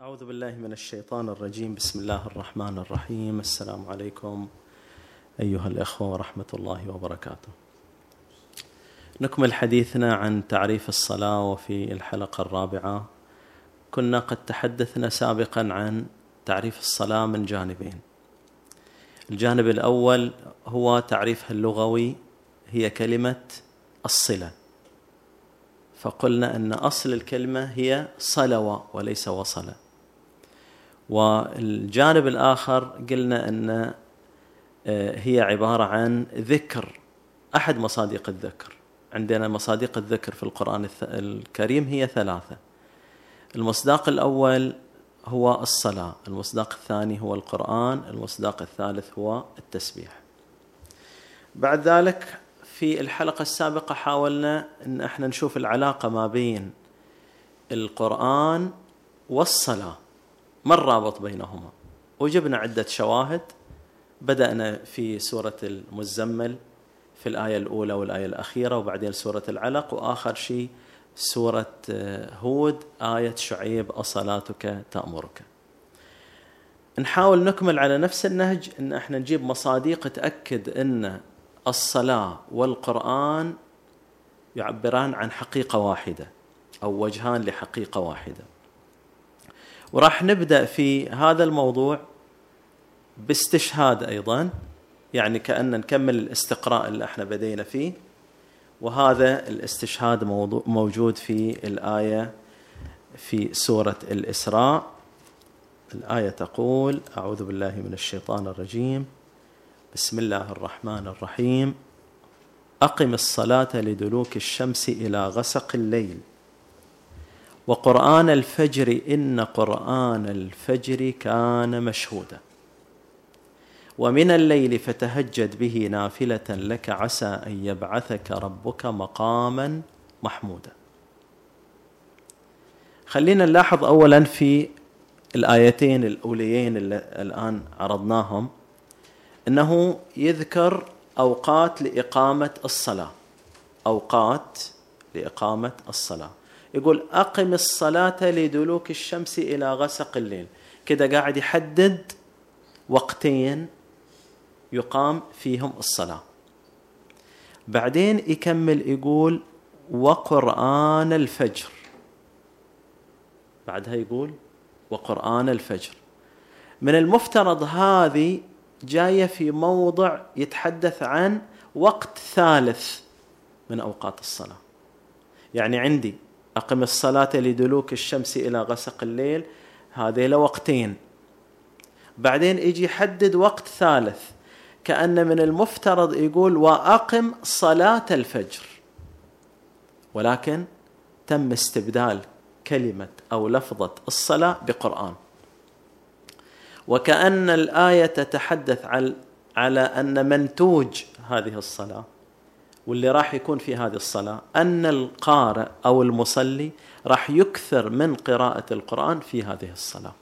أعوذ بالله من الشيطان الرجيم. بسم الله الرحمن الرحيم. السلام عليكم أيها الأخوة ورحمة الله وبركاته. نكمل حديثنا عن تعريف الصلاة وفي الحلقة الرابعة. كنا قد تحدثنا سابقا عن تعريف الصلاة من جانبين. الجانب الأول هو تعريفها اللغوي هي كلمة الصلة. فقلنا أن أصل الكلمة هي صلوة وليس وصل والجانب الآخر قلنا أن آه، هي عبارة عن ذكر أحد مصادق الذكر. عندنا مصادق الذكر في القرآن الكريم هي ثلاثة. المصداق الأول هو الصلاة المصداق الثاني هو القرآن المصداق الثالث هو التسبيح. بعد ذلك في الحلقة السابقة حاولنا أن إحنا نشوف العلاقة ما بين القرآن والصلاة. ما الرابط بينهما؟ وجبنا عدة شواهد. بدأنا في سورة المزمل في الآية الأولى والآية الأخيرة وبعدين سورة العلق وآخر شيء سورة آه، هود آية شعيب أصلاتك تأمرك. نحاول نكمل على نفس النهج إن إحنا نجيب مصاديق تأكد إن الصلاة والقرآن يعبران عن حقيقة واحدة أو وجهان لحقيقة واحدة. وراح نبدأ في هذا الموضوع باستشهاد أيضا يعني كأن نكمل الاستقراء اللي إحنا بدينا فيه. وهذا الاستشهاد موجود في الآية في سورة الإسراء. الآية تقول أعوذ بالله من الشيطان الرجيم. بسم الله الرحمن الرحيم. أقم الصلاة لدلوك الشمس إلى غسق الليل. وقرآن الفجر إن قرآن الفجر كان مشهودا. ومن الليل فتهجد به نافلة لك عسى أن يبعثك ربك مقاما محمودا. خلينا نلاحظ أولا في الآيتين الأوليين اللي الآن عرضناهم أنه يذكر أوقات لإقامة الصلاة. أوقات لإقامة الصلاة. يقول أقم الصلاة لدلوك الشمس إلى غسق الليل. كده قاعد يحدد وقتين يقام فيهم الصلاة. بعدين يكمل يقول وقرآن الفجر. بعدها يقول وقرآن الفجر. من المفترض هذه جاية في موضع يتحدث عن وقت ثالث من أوقات الصلاة. يعني عندي أقم الصلاة لدلوك الشمس إلى غسق الليل. هذه وقتين بعدين يجي يحدد وقت ثالث. كأن من المفترض يقول وأقم صلاة الفجر. ولكن تم استبدال كلمة أو لفظة الصلاة بقرآن. وكأن الآية تتحدث على أن منتوج هذه الصلاة. واللي راح يكون في هذه الصلاة أن القارئ أو المصلي راح يكثر من قراءة القرآن في هذه الصلاة.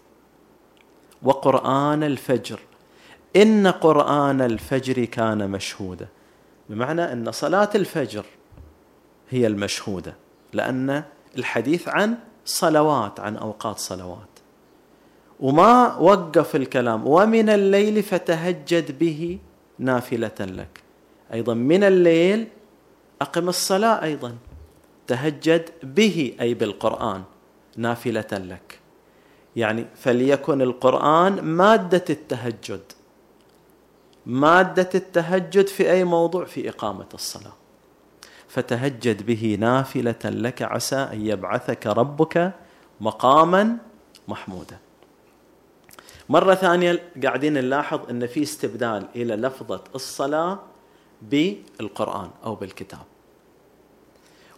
وقرآن الفجر إن قرآن الفجر كان مشهودا. بمعنى أن صلاة الفجر هي المشهودة لأن الحديث عن صلوات عن أوقات صلوات. وما وقف الكلام ومن الليل فتهجد به نافلة لك. أيضا من الليل أقم الصلاة أيضا. تهجد به أي بالقرآن. نافلة لك. يعني فليكن القرآن مادة التهجد. مادة التهجد في أي موضوع؟ في إقامة الصلاة. فتهجد به نافلة لك. عسى أن يبعثك ربك مقاما محمودا. مرة ثانية قاعدين نلاحظ أن في استبدال إلى لفظة الصلاة بالقرآن أو بالكتاب.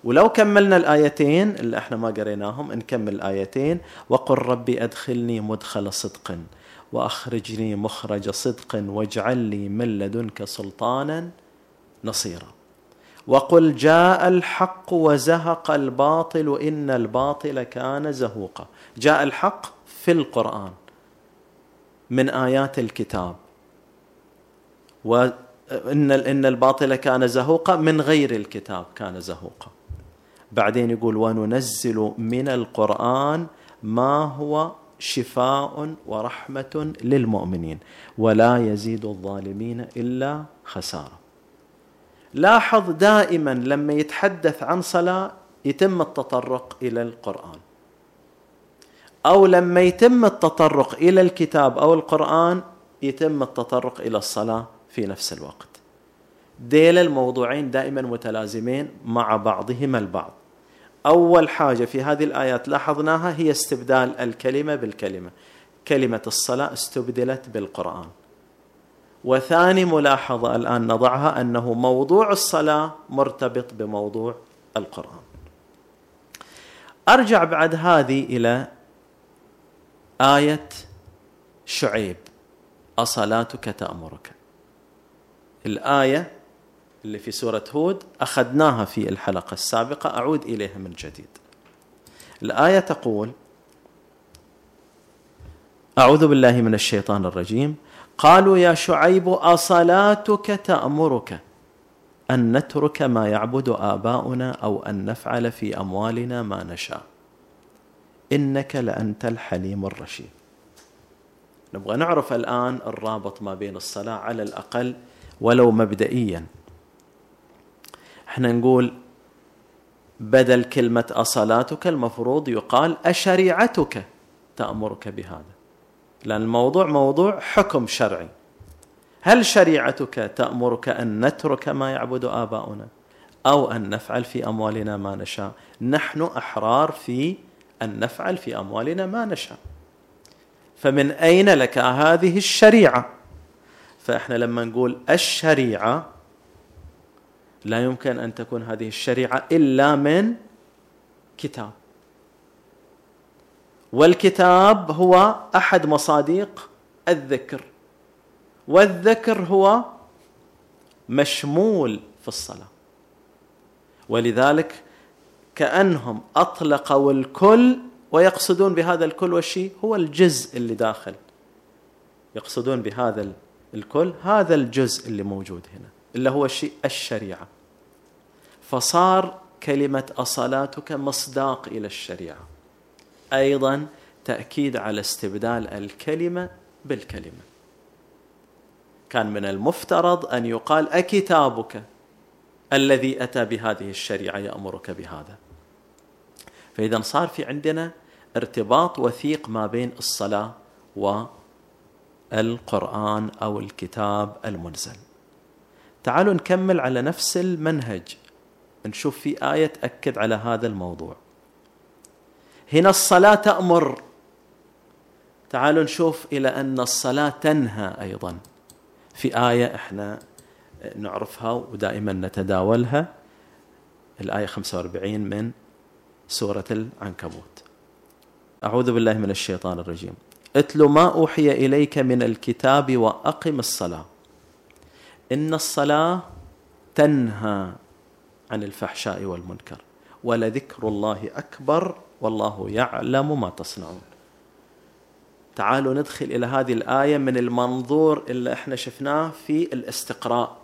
ولو كملنا الآيتين اللي إحنا ما قريناهم نكمل الآيتين وقل ربي أدخلني مدخل صدق وأخرجني مخرج صدق واجعل لي من لدنك سلطانا نصيرا. وقل جاء الحق وزهق الباطل ان الباطل كان زهوقا. جاء الحق في القرآن من آيات الكتاب. وان إن الباطل كان زهوقا من غير الكتاب كان زهوقا. بعدين يقول وننزل من القرآن ما هو شفاء ورحمة للمؤمنين ولا يزيد الظالمين إلا خسارة. لاحظ دائما لما يتحدث عن صلاة يتم التطرق إلى القرآن. أو لما يتم التطرق إلى الكتاب أو القرآن يتم التطرق إلى الصلاة في نفس الوقت. ديل الموضوعين دائما متلازمين مع بعضهما البعض. أول حاجة في هذه الآيات لاحظناها هي استبدال الكلمة بالكلمة. كلمة الصلاة استبدلت بالقرآن. وثاني ملاحظة الآن نضعها أنه موضوع الصلاة مرتبط بموضوع القرآن. أرجع بعد هذه إلى آية شعيب. أصلاتك تأمرك. الآية اللي في سورة هود أخذناها في الحلقة السابقة أعود إليها من جديد. الآية تقول أعوذ بالله من الشيطان الرجيم. قالوا يا شعيب أصلاتك تأمرك أن نترك ما يعبد آباؤنا أو أن نفعل في أموالنا ما نشاء. إنك لأنت الحليم الرشيد. نبغى نعرف الآن الرابط ما بين الصلاة على الأقل ولو مبدئيا. إحنا نقول بدل كلمة أصلاتك المفروض يقال أشريعتك تأمرك بهذا. لأن الموضوع موضوع حكم شرعي. هل شريعتك تأمرك أن نترك ما يعبد آباؤنا أو أن نفعل في أموالنا ما نشاء؟ نحن أحرار في أن نفعل في أموالنا ما نشاء. فمن أين لك هذه الشريعة؟ فإحنا لما نقول الشريعة لا يمكن أن تكون هذه الشريعة إلا من كتاب. والكتاب هو أحد مصاديق الذكر. والذكر هو مشمول في الصلاة. ولذلك كأنهم أطلقوا الكل ويقصدون بهذا الكل والشيء هو الجزء اللي داخل. يقصدون بهذا الكل هذا الجزء اللي موجود هنا اللي هو الشيء الشريعة. فصار كلمة أصلاتك مصداق إلى الشريعة. أيضا تأكيد على استبدال الكلمة بالكلمة. كان من المفترض أن يقال أكتابك الذي أتى بهذه الشريعة يأمرك بهذا. فإذا صار في عندنا ارتباط وثيق ما بين الصلاة والقرآن أو الكتاب المنزل. تعالوا نكمل على نفس المنهج. نشوف في آية تأكد على هذا الموضوع. هنا الصلاة تأمر. تعالوا نشوف إلى أن الصلاة تنهى أيضا. في آية إحنا نعرفها ودائما نتداولها. الآية 45 من سورة العنكبوت. أعوذ بالله من الشيطان الرجيم. اتل ما أوحي إليك من الكتاب وأقم الصلاة. إن الصلاة تنهى عن الفحشاء والمنكر. ولذكر الله أكبر والله يعلم ما تصنعون. تعالوا ندخل إلى هذه الآية من المنظور اللي إحنا شفناه في الاستقراء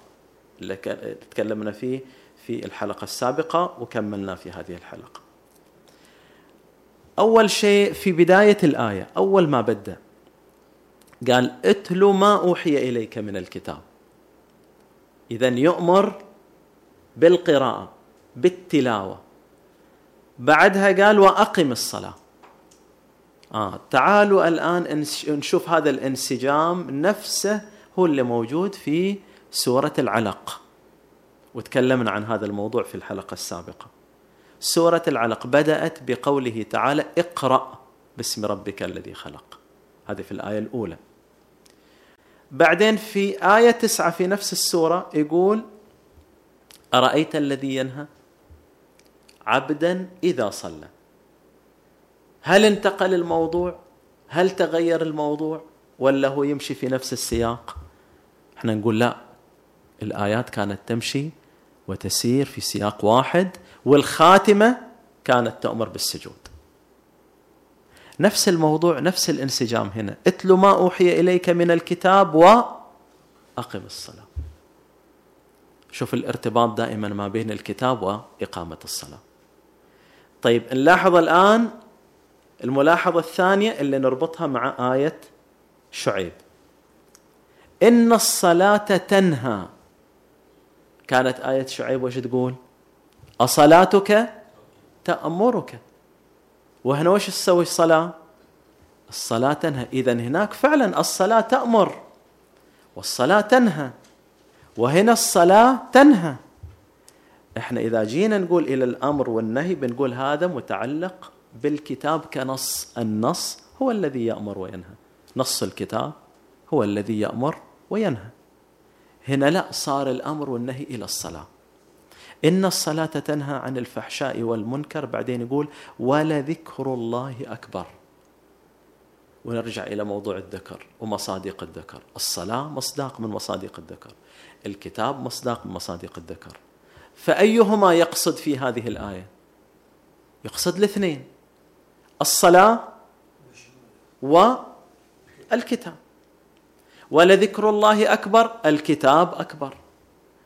اللي تكلمنا فيه في الحلقة السابقة وكملنا في هذه الحلقة. أول شيء في بداية الآية أول ما بدأ قال اتلو ما أوحي إليك من الكتاب. إذا يؤمر بالقراءة بالتلاوة. بعدها قال وأقم الصلاة. آه تعالوا الآن نشوف هذا الانسجام نفسه هو اللي موجود في سورة العلق. وتكلمنا عن هذا الموضوع في الحلقة السابقة. سورة العلق بدأت بقوله تعالى اقرأ باسم ربك الذي خلق. هذه في الآية الأولى. بعدين في آية تسعة في نفس السورة يقول أرأيت الذي ينهى؟ عبدا إذا صلى. هل انتقل الموضوع؟ هل تغير الموضوع؟ ولا هو يمشي في نفس السياق؟ إحنا نقول لا. الآيات كانت تمشي وتسير في سياق واحد والخاتمة كانت تأمر بالسجود. نفس الموضوع نفس الانسجام هنا. اتل ما أوحي إليك من الكتاب وأقم الصلاة. شوف الارتباط دائما ما بين الكتاب وإقامة الصلاة. طيب نلاحظ الآن الملاحظة الثانية اللي نربطها مع آية شعيب. إن الصلاة تنهى. كانت آية شعيب وش تقول؟ أصلاتك تأمرك. وهنا وش تسوي الصلاة؟ الصلاة تنهى. إذا هناك فعلا الصلاة تأمر والصلاة تنهى. وهنا الصلاة تنهى. إحنا إذا جينا نقول إلى الأمر والنهي بنقول هذا متعلق بالكتاب كنص. النص هو الذي يأمر وينهى. نص الكتاب هو الذي يأمر وينهى. هنا لا صار الأمر والنهي إلى الصلاة. إن الصلاة تنهى عن الفحشاء والمنكر. بعدين يقول ولذكر الله أكبر. ونرجع إلى موضوع الذكر ومصادق الذكر. الصلاة مصداق من مصادق الذكر. الكتاب مصداق من مصادق الذكر. فأيهما يقصد في هذه الآية؟ يقصد الاثنين. الصلاة والكتاب ولذكر الله أكبر الكتاب أكبر.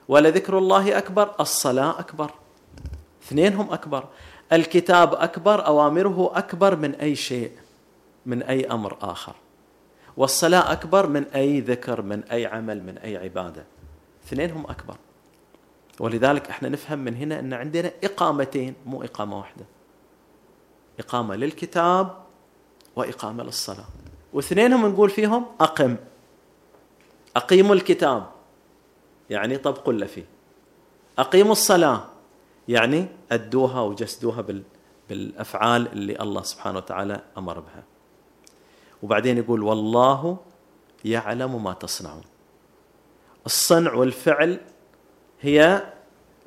ولذكر الله أكبر الصلاة أكبر. اثنينهم أكبر. الكتاب أكبر أوامره أكبر من أي شيء من أي أمر آخر. والصلاة أكبر من أي ذكر من أي عمل من أي عبادة. اثنينهم أكبر. ولذلك إحنا نفهم من هنا أن عندنا إقامتين مو إقامة واحدة. إقامة للكتاب وإقامة للصلاة. واثنينهم نقول فيهم أقم. أقيموا الكتاب يعني طبقوا اللي فيه. أقيموا الصلاة يعني أدوها وجسدوها بالأفعال اللي الله سبحانه وتعالى أمر بها. وبعدين يقول والله يعلم ما تصنعون. الصنع والفعل هي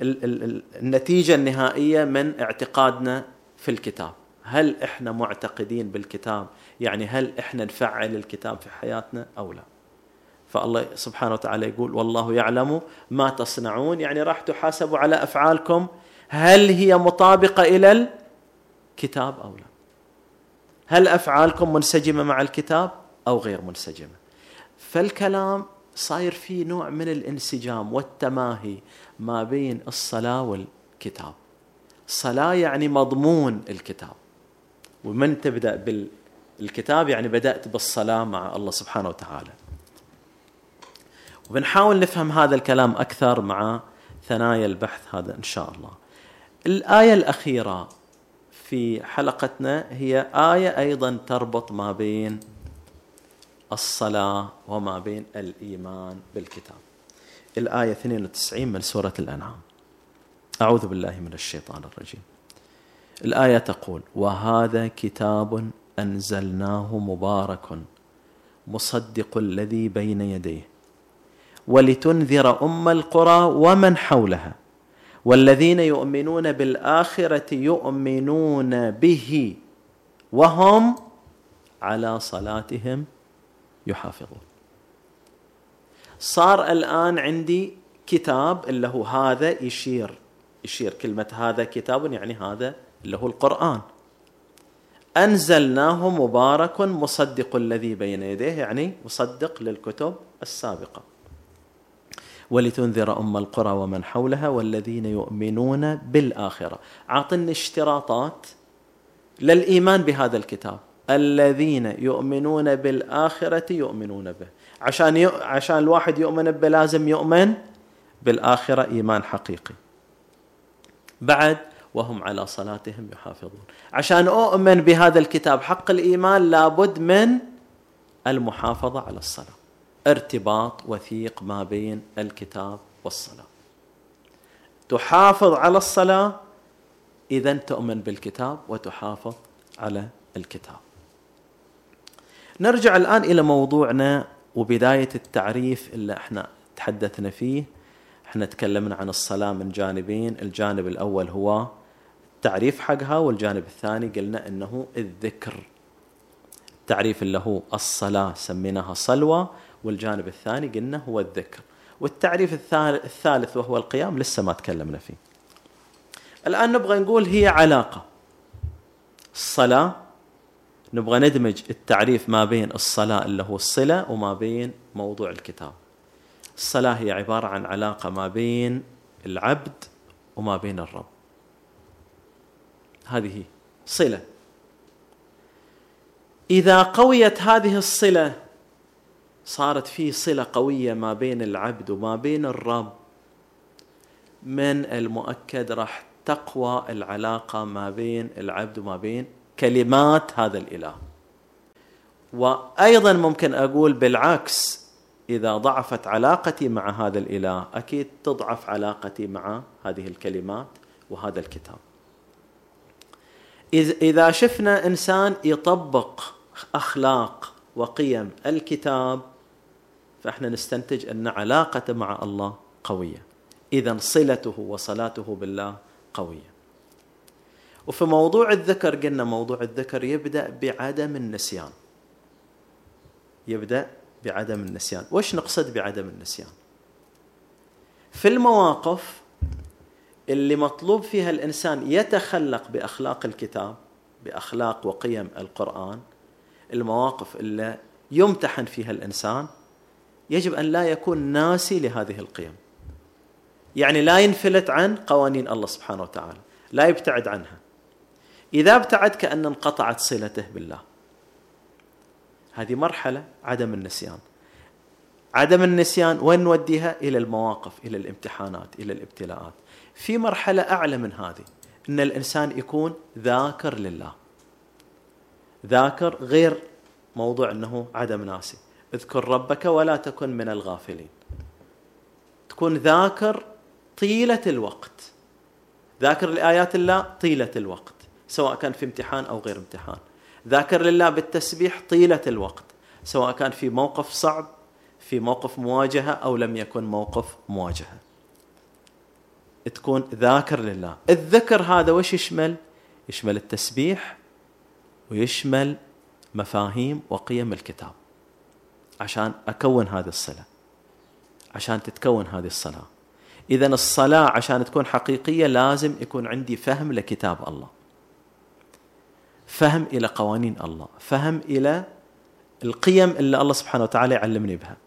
النتيجة النهائية من اعتقادنا في الكتاب. هل إحنا معتقدين بالكتاب؟ يعني هل إحنا نفعل الكتاب في حياتنا أو لا؟ فالله سبحانه وتعالى يقول والله يعلم ما تصنعون. يعني راح تحاسبوا على أفعالكم. هل هي مطابقة إلى الكتاب أو لا؟ هل أفعالكم منسجمة مع الكتاب أو غير منسجمة؟ فالكلام صاير فيه نوع من الانسجام والتماهي ما بين الصلاة والكتاب. الصلاه يعني مضمون الكتاب. ومن تبدأ بالكتاب؟ يعني بدأت بالصلاة مع الله سبحانه وتعالى. وبنحاول نفهم هذا الكلام أكثر مع ثنايا البحث هذا إن شاء الله. الآية الأخيرة في حلقتنا هي آية أيضا تربط ما بين الصلاة وما بين الإيمان بالكتاب. الآية 92 من سورة الأنعام. أعوذ بالله من الشيطان الرجيم. الآية تقول وهذا كتاب أنزلناه مبارك مصدق الذي بين يديه ولتنذر أم القرى ومن حولها والذين يؤمنون بالآخرة يؤمنون به وهم على صلاتهم يحافظون صار الآن عندي كتاب اللي هو هذا يشير يشير كلمة هذا كتاب يعني هذا اللي هو القرآن. أنزلناه مبارك مصدق الذي بين يديه يعني مصدق للكتب السابقة. ولتنذر أم القرى ومن حولها والذين يؤمنون بالآخرة. عاطني اشتراطات للإيمان بهذا الكتاب. الذين يؤمنون بالآخرة يؤمنون به. عشان ي... عشان الواحد يؤمن به لازم يؤمن بالآخرة إيمان حقيقي. بعد وهم على صلاتهم يحافظون. عشان أؤمن بهذا الكتاب حق الإيمان لابد من المحافظة على الصلاة. ارتباط وثيق ما بين الكتاب والصلاة. تحافظ على الصلاة إذا تؤمن بالكتاب وتحافظ على الكتاب. نرجع الآن إلى موضوعنا وبداية التعريف اللي إحنا تحدثنا فيه. إحنا تكلمنا عن الصلاة من جانبين. الجانب الأول هو التعريف حقها والجانب الثاني قلنا إنه الذكر. التعريف اللي هو الصلاة سميناها صلوة والجانب الثاني قلنا هو الذكر. والتعريف الثالث وهو القيام لسه ما تكلمنا فيه. الآن نبغى نقول هي علاقة. الصلاة نبغى ندمج التعريف ما بين الصلاة اللي هو الصلة وما بين موضوع الكتاب. الصلاة هي عبارة عن علاقة ما بين العبد وما بين الرب. هذه صلة. إذا قويت هذه الصلة صارت في صلة قوية ما بين العبد وما بين الرب. من المؤكد راح تقوى العلاقة ما بين العبد وما بين كلمات هذا الإله. وأيضا ممكن أقول بالعكس إذا ضعفت علاقتي مع هذا الإله أكيد تضعف علاقتي مع هذه الكلمات وهذا الكتاب. إذا شفنا إنسان يطبق أخلاق وقيم الكتاب فإحنا نستنتج أن علاقته مع الله قوية. اذا صلته وصلاته بالله قوية. وفي موضوع الذكر قلنا موضوع الذكر يبدأ بعدم النسيان. يبدأ بعدم النسيان. وش نقصد بعدم النسيان؟ في المواقف اللي مطلوب فيها الإنسان يتخلق بأخلاق الكتاب بأخلاق وقيم القرآن المواقف اللي يمتحن فيها الإنسان يجب أن لا يكون ناسي لهذه القيم. يعني لا ينفلت عن قوانين الله سبحانه وتعالى لا يبتعد عنها. إذا ابتعد كأن انقطعت صلته بالله. هذه مرحلة عدم النسيان. عدم النسيان وين نوديها؟ إلى المواقف إلى الامتحانات إلى الابتلاءات. في مرحلة أعلى من هذه إن الإنسان يكون ذاكر لله. ذاكر غير موضوع إنه عدم ناسي. اذكر ربك ولا تكن من الغافلين. تكون ذاكر طيلة الوقت. ذاكر لآيات الله طيلة الوقت. سواء كان في امتحان أو غير امتحان. ذاكر لله بالتسبيح طيلة الوقت سواء كان في موقف صعب في موقف مواجهة أو لم يكن موقف مواجهة. تكون ذاكر لله. الذكر هذا وش يشمل؟ يشمل التسبيح ويشمل مفاهيم وقيم الكتاب. عشان أكون هذه الصله عشان تتكون هذه الصلاة. اذا الصلاة عشان تكون حقيقية لازم يكون عندي فهم لكتاب الله. فهم إلى قوانين الله فهم إلى القيم اللي الله سبحانه وتعالى يعلمني بها.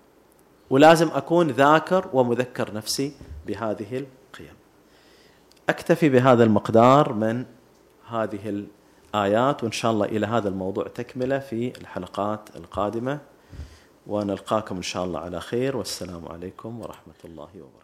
ولازم أكون ذاكر ومذكر نفسي بهذه القيم. أكتفي بهذا المقدار من هذه الآيات وإن شاء الله إلى هذا الموضوع تكملة في الحلقات القادمة. ونلقاكم إن شاء الله على خير والسلام عليكم ورحمة الله وبركاته.